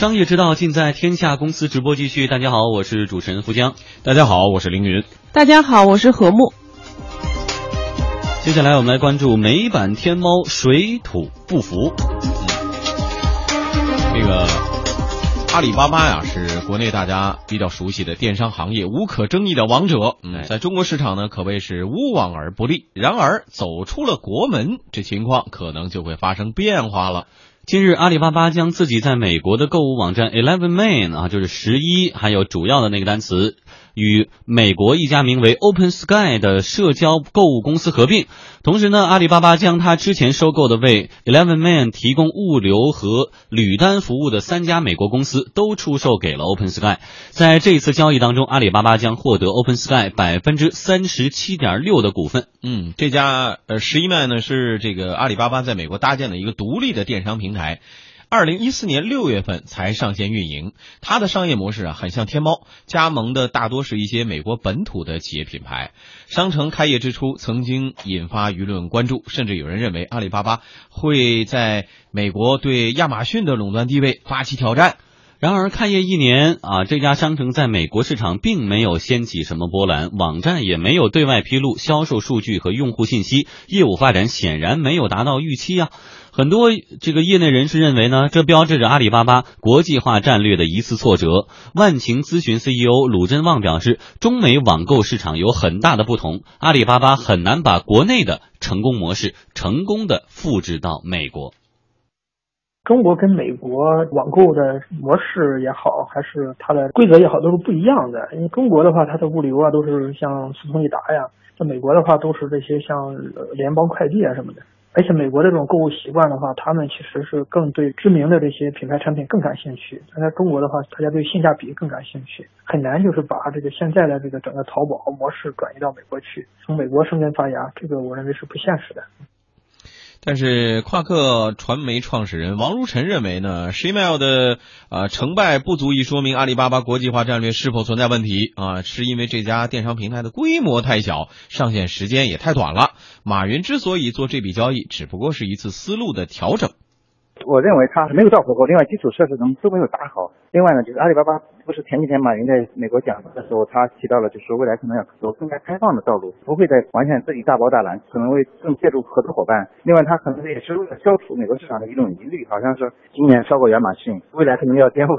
商业之道尽在天下公司直播继续。大家好，我是主持人付江。大家好，我是凌云。大家好，我是何木。接下来我们来关注美版天猫水土不服。这个阿里巴巴呀，是国内大家比较熟悉的电商行业无可争议的王者。嗯，在中国市场呢，可谓是无往而不利。然而，走出了国门，这情况可能就会发生变化了。今日，阿里巴巴将自己在美国的购物网站 Eleven Main 啊，就是十一，还有主要的那个单词。与美国一家名为 Open Sky 的社交购物公司合并，同时呢，阿里巴巴将它之前收购的为 Eleven Man 提供物流和履单服务的三家美国公司都出售给了 Open Sky。在这一次交易当中，阿里巴巴将获得 Open Sky 百分之三十七点六的股份。嗯，这家呃十一曼呢是这个阿里巴巴在美国搭建的一个独立的电商平台。二零一四年六月份才上线运营，它的商业模式啊很像天猫，加盟的大多是一些美国本土的企业品牌。商城开业之初曾经引发舆论关注，甚至有人认为阿里巴巴会在美国对亚马逊的垄断地位发起挑战。然而，开业一年啊，这家商城在美国市场并没有掀起什么波澜，网站也没有对外披露销售数据和用户信息，业务发展显然没有达到预期啊。很多这个业内人士认为呢，这标志着阿里巴巴国际化战略的一次挫折。万情咨询 CEO 鲁振旺表示，中美网购市场有很大的不同，阿里巴巴很难把国内的成功模式成功的复制到美国。中国跟美国网购的模式也好，还是它的规则也好，都是不一样的。因为中国的话，它的物流啊都是像顺丰、易达呀；在美国的话，都是这些像联邦快递啊什么的。而且美国这种购物习惯的话，他们其实是更对知名的这些品牌产品更感兴趣。但在中国的话，大家对性价比更感兴趣，很难就是把这个现在的这个整个淘宝模式转移到美国去，从美国生根发芽，这个我认为是不现实的。但是，夸克传媒创始人王如晨认为呢，Shimel 的呃成败不足以说明阿里巴巴国际化战略是否存在问题啊，是因为这家电商平台的规模太小，上线时间也太短了。马云之所以做这笔交易，只不过是一次思路的调整。我认为它没有到火候，另外基础设施能都没有打好。另外呢，就是阿里巴巴不是前几天马云在美国讲的时候，他提到了，就是未来可能要走更加开放的道路，不会再完全自己大包大揽，可能会更借助合作伙伴。另外，他可能也是为了消除美国市场的一种疑虑，好像是今年超过亚马逊，未来可能要颠覆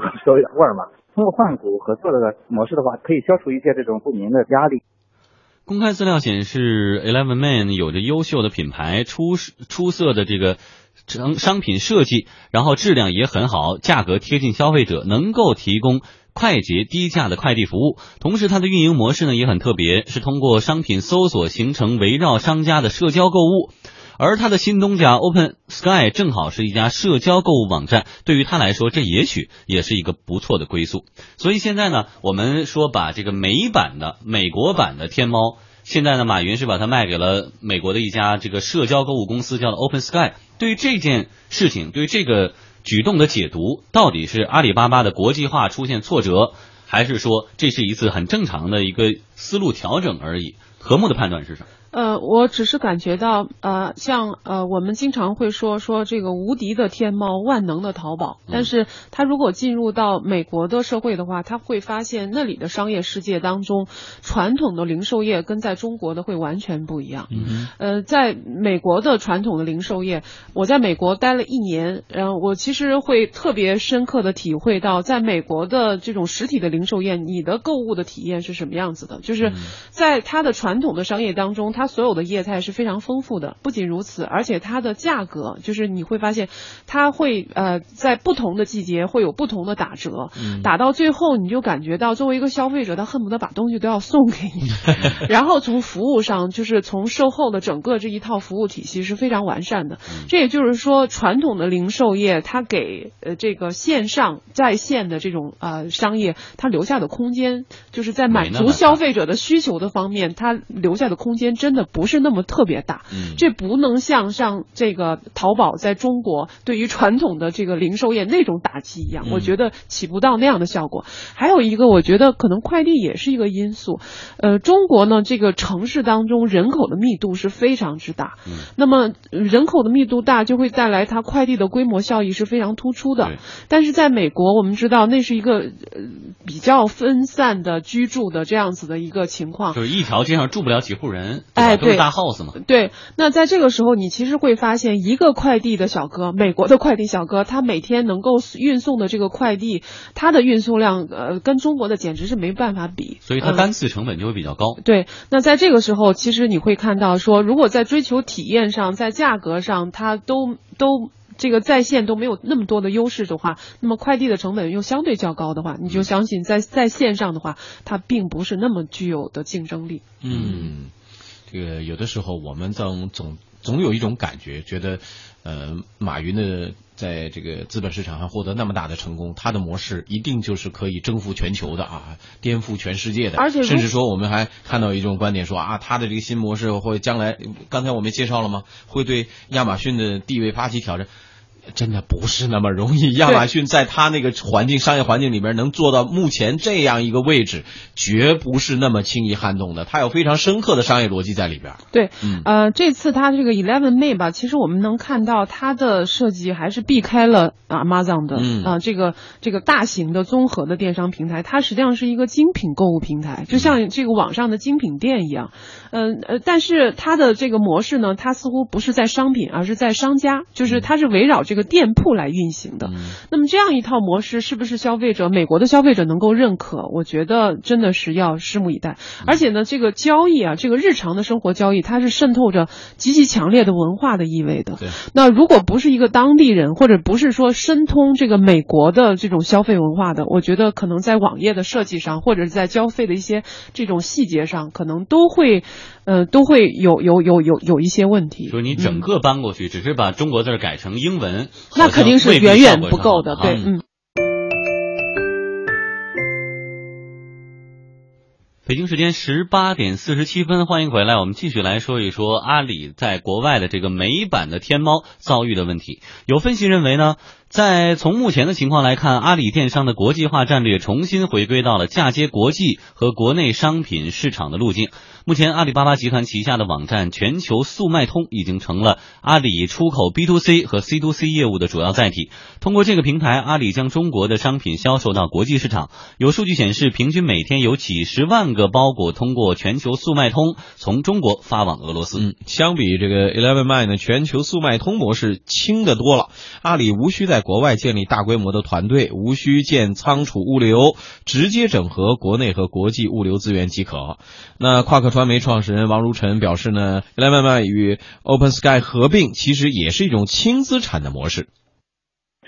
沃尔玛。通过换股合作的模式的话，可以消除一些这种不明的压力。公开资料显示，Eleven Man 有着优秀的品牌，出出色的这个。商商品设计，然后质量也很好，价格贴近消费者，能够提供快捷低价的快递服务。同时，它的运营模式呢也很特别，是通过商品搜索形成围绕商家的社交购物。而他的新东家 Open Sky 正好是一家社交购物网站，对于他来说，这也许也是一个不错的归宿。所以现在呢，我们说把这个美版的美国版的天猫。现在呢，马云是把它卖给了美国的一家这个社交购物公司，叫 Open Sky。对于这件事情，对于这个举动的解读，到底是阿里巴巴的国际化出现挫折，还是说这是一次很正常的一个思路调整而已？何木的判断是什么？呃，我只是感觉到，呃，像呃，我们经常会说说这个无敌的天猫，万能的淘宝，但是他如果进入到美国的社会的话，他会发现那里的商业世界当中，传统的零售业跟在中国的会完全不一样。嗯呃，在美国的传统的零售业，我在美国待了一年，然后我其实会特别深刻的体会到，在美国的这种实体的零售业，你的购物的体验是什么样子的？就是在它的传统的商业当中，它它所有的业态是非常丰富的，不仅如此，而且它的价格就是你会发现，它会呃在不同的季节会有不同的打折，打到最后你就感觉到作为一个消费者，他恨不得把东西都要送给你。然后从服务上，就是从售后的整个这一套服务体系是非常完善的。这也就是说，传统的零售业它给呃这个线上在线的这种呃商业，它留下的空间，就是在满足消费费者的需求的方面，它留下的空间真的不是那么特别大。嗯这不能像像这个淘宝在中国对于传统的这个零售业那种打击一样，嗯我觉得起不到那样的效果。还有一个，我觉得可能快递也是一个因素。呃，中国呢这个城市当中人口的密度是非常之大，嗯那么呃人口的密度大就会带来它快递的规模效益是非常突出的。但是在美国，我们知道那是一个呃比较分散的居住的这样子的一个情况。就是一条街上住不了几户人，哎都是大 house 嘛。对，那在这个时候，你其实会发现，一个快递的小哥，美国的快递小哥，他每天能够运送的这个快递，他的运送量，呃，跟中国的简直是没办法比。所以它嗯单次成本就会比较高。对，那在这个时候，其实你会看到说，如果在追求体验上，在价格上，它都都这个在线都没有那么多的优势的话，那么快递的成本又相对较高的话，你就相信在在线上的话，它并不是那么具有的竞争力。嗯，这个有的时候我们总总总有一种感觉，觉得呃，马云的在这个资本市场上获得那么大的成功，他的模式一定就是可以征服全球的啊，颠覆全世界的。而且甚至说，我们还看到一种观点说啊，他的这个新模式会将来，刚才我们介绍了吗？会对亚马逊的地位发起挑战。真的不是那么容易。亚马逊在它那个环境、商业环境里边能做到目前这样一个位置，绝不是那么轻易撼动的。它有非常深刻的商业逻辑在里边。对，嗯呃，这次它这个 Eleven May 吧，其实我们能看到它的设计还是避开了 Amazon 的，嗯啊、这个这个大型的综合的电商平台，它实际上是一个精品购物平台，就像这个网上的精品店一样，嗯呃但是它的这个模式呢，它似乎不是在商品，而是在商家，就是它是围绕这个店铺来运行的。嗯那么这样一套模式是不是消费者美国的消费者能够认可？我觉得真的是要拭目以待。而且呢，这个交易啊，这个日常的生活交易，它是渗透着极其强烈的文化的意味的。对。那如果不是一个当地人，或者不是说深通这个美国的这种消费文化的，我觉得可能在网页的设计上，或者是在交费的一些这种细节上，可能都会，呃，都会有有有有有一些问题。就是你整个搬过去，只是把中国字改成英文，那肯定是远远不够的，对，啊嗯。北京时间十八点四十七分，欢迎回来，我们继续来说一说阿里在国外的这个美版的天猫遭遇的问题。有分析认为呢，在从目前的情况来看，阿里电商的国际化战略重新回归到了嫁接国际和国内商品市场的路径。目前，阿里巴巴集团旗下的网站全球速卖通已经成了阿里出口 B to C 和 C to C 业务的主要载体。通过这个平台，阿里将中国的商品销售到国际市场。有数据显示，平均每天有几十万个包裹通过全球速卖通从中国发往俄罗斯。嗯，相比这个 Eleven My 呢，全球速卖通模式轻得多了。阿里无需在国外建立大规模的团队，无需建仓储物流，直接整合国内和国际物流资源即可。那夸克传媒创始人王如晨表示呢，Eleven My 与 Open Sky 合并其实也是一种轻资产的模式。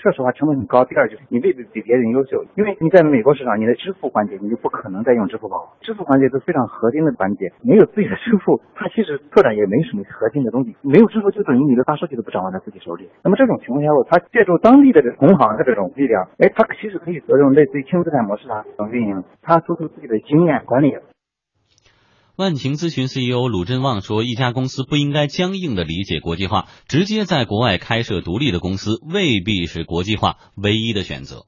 说实话，成本很高。第二就是你未必比别人优秀，因为你在美国市场，你的支付环节你就不可能再用支付宝，支付环节是非常核心的环节。没有自己的支付，它其实拓展也没什么核心的东西。没有支付就等于你的大数据都不掌握在自己手里。那么这种情况下，它借助当地的同行的这种力量，哎，它其实可以做这种类似于轻资产模式啊，等运营，它输出自己的经验管理。万情咨询 CEO 鲁振旺说：“一家公司不应该僵硬的理解国际化，直接在国外开设独立的公司未必是国际化唯一的选择。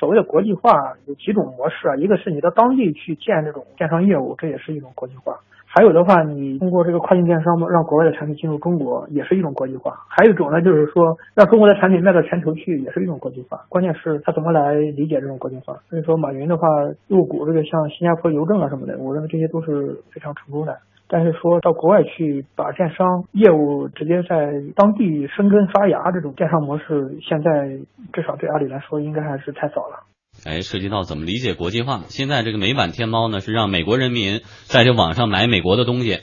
所谓的国际化有几种模式啊，一个是你到当地去建这种电商业务，这也是一种国际化；还有的话，你通过这个跨境电商让国外的产品进入中国，也是一种国际化；还有一种呢，就是说让中国的产品卖到全球去，也是一种国际化。关键是他怎么来理解这种国际化。所以说，马云的话入股这个像新加坡邮政啊什么的，我认为这些都是非常成功的。但是说到国外去把电商业务直接在当地生根发芽，这种电商模式，现在至少对阿里来说，应该还是太早了。”哎，涉及到怎么理解国际化。现在这个美版天猫呢，是让美国人民在这网上买美国的东西，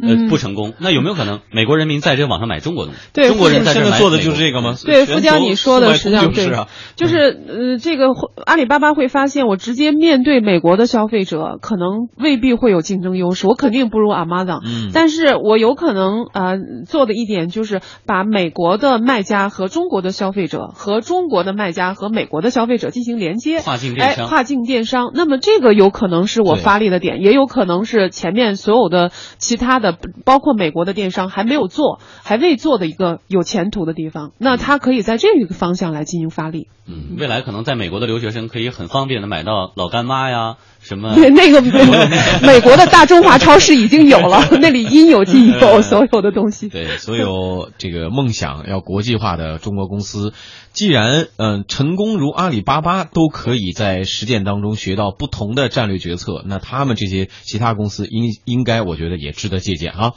嗯不成功。那有没有可能美国人民在这网上买中国东西？对中国人在这做的就是这个吗？对，全富江你说的实际上对就是啊，就是呃，这个阿里巴巴会发现，我直接面对美国的消费者，可能未必会有竞争优势，我肯定不如 Amazon，、嗯但是我有可能呃做的一点就是把美国的卖家和中国的消费者和中国的卖家和美国的消费者进行连接，跨境电商哎，跨境电商。那么这个有可能是我发力的点，也有可能是前面所有的其他的，包括美国的电商还没有做、还未做的一个有前途的地方。那它可以在这个方向来进行发力。嗯，未来可能在美国的留学生可以很方便的买到老干妈呀，什么对，那个 美国的大中华超市已经有了，那里应有尽有，所有的东西。对，所有这个梦想要国际化的中国公司，既然嗯、成功如阿里巴巴都可以在实践当中学到不同的战略决策，那他们这些其他公司应应该我觉得也值得借鉴啊。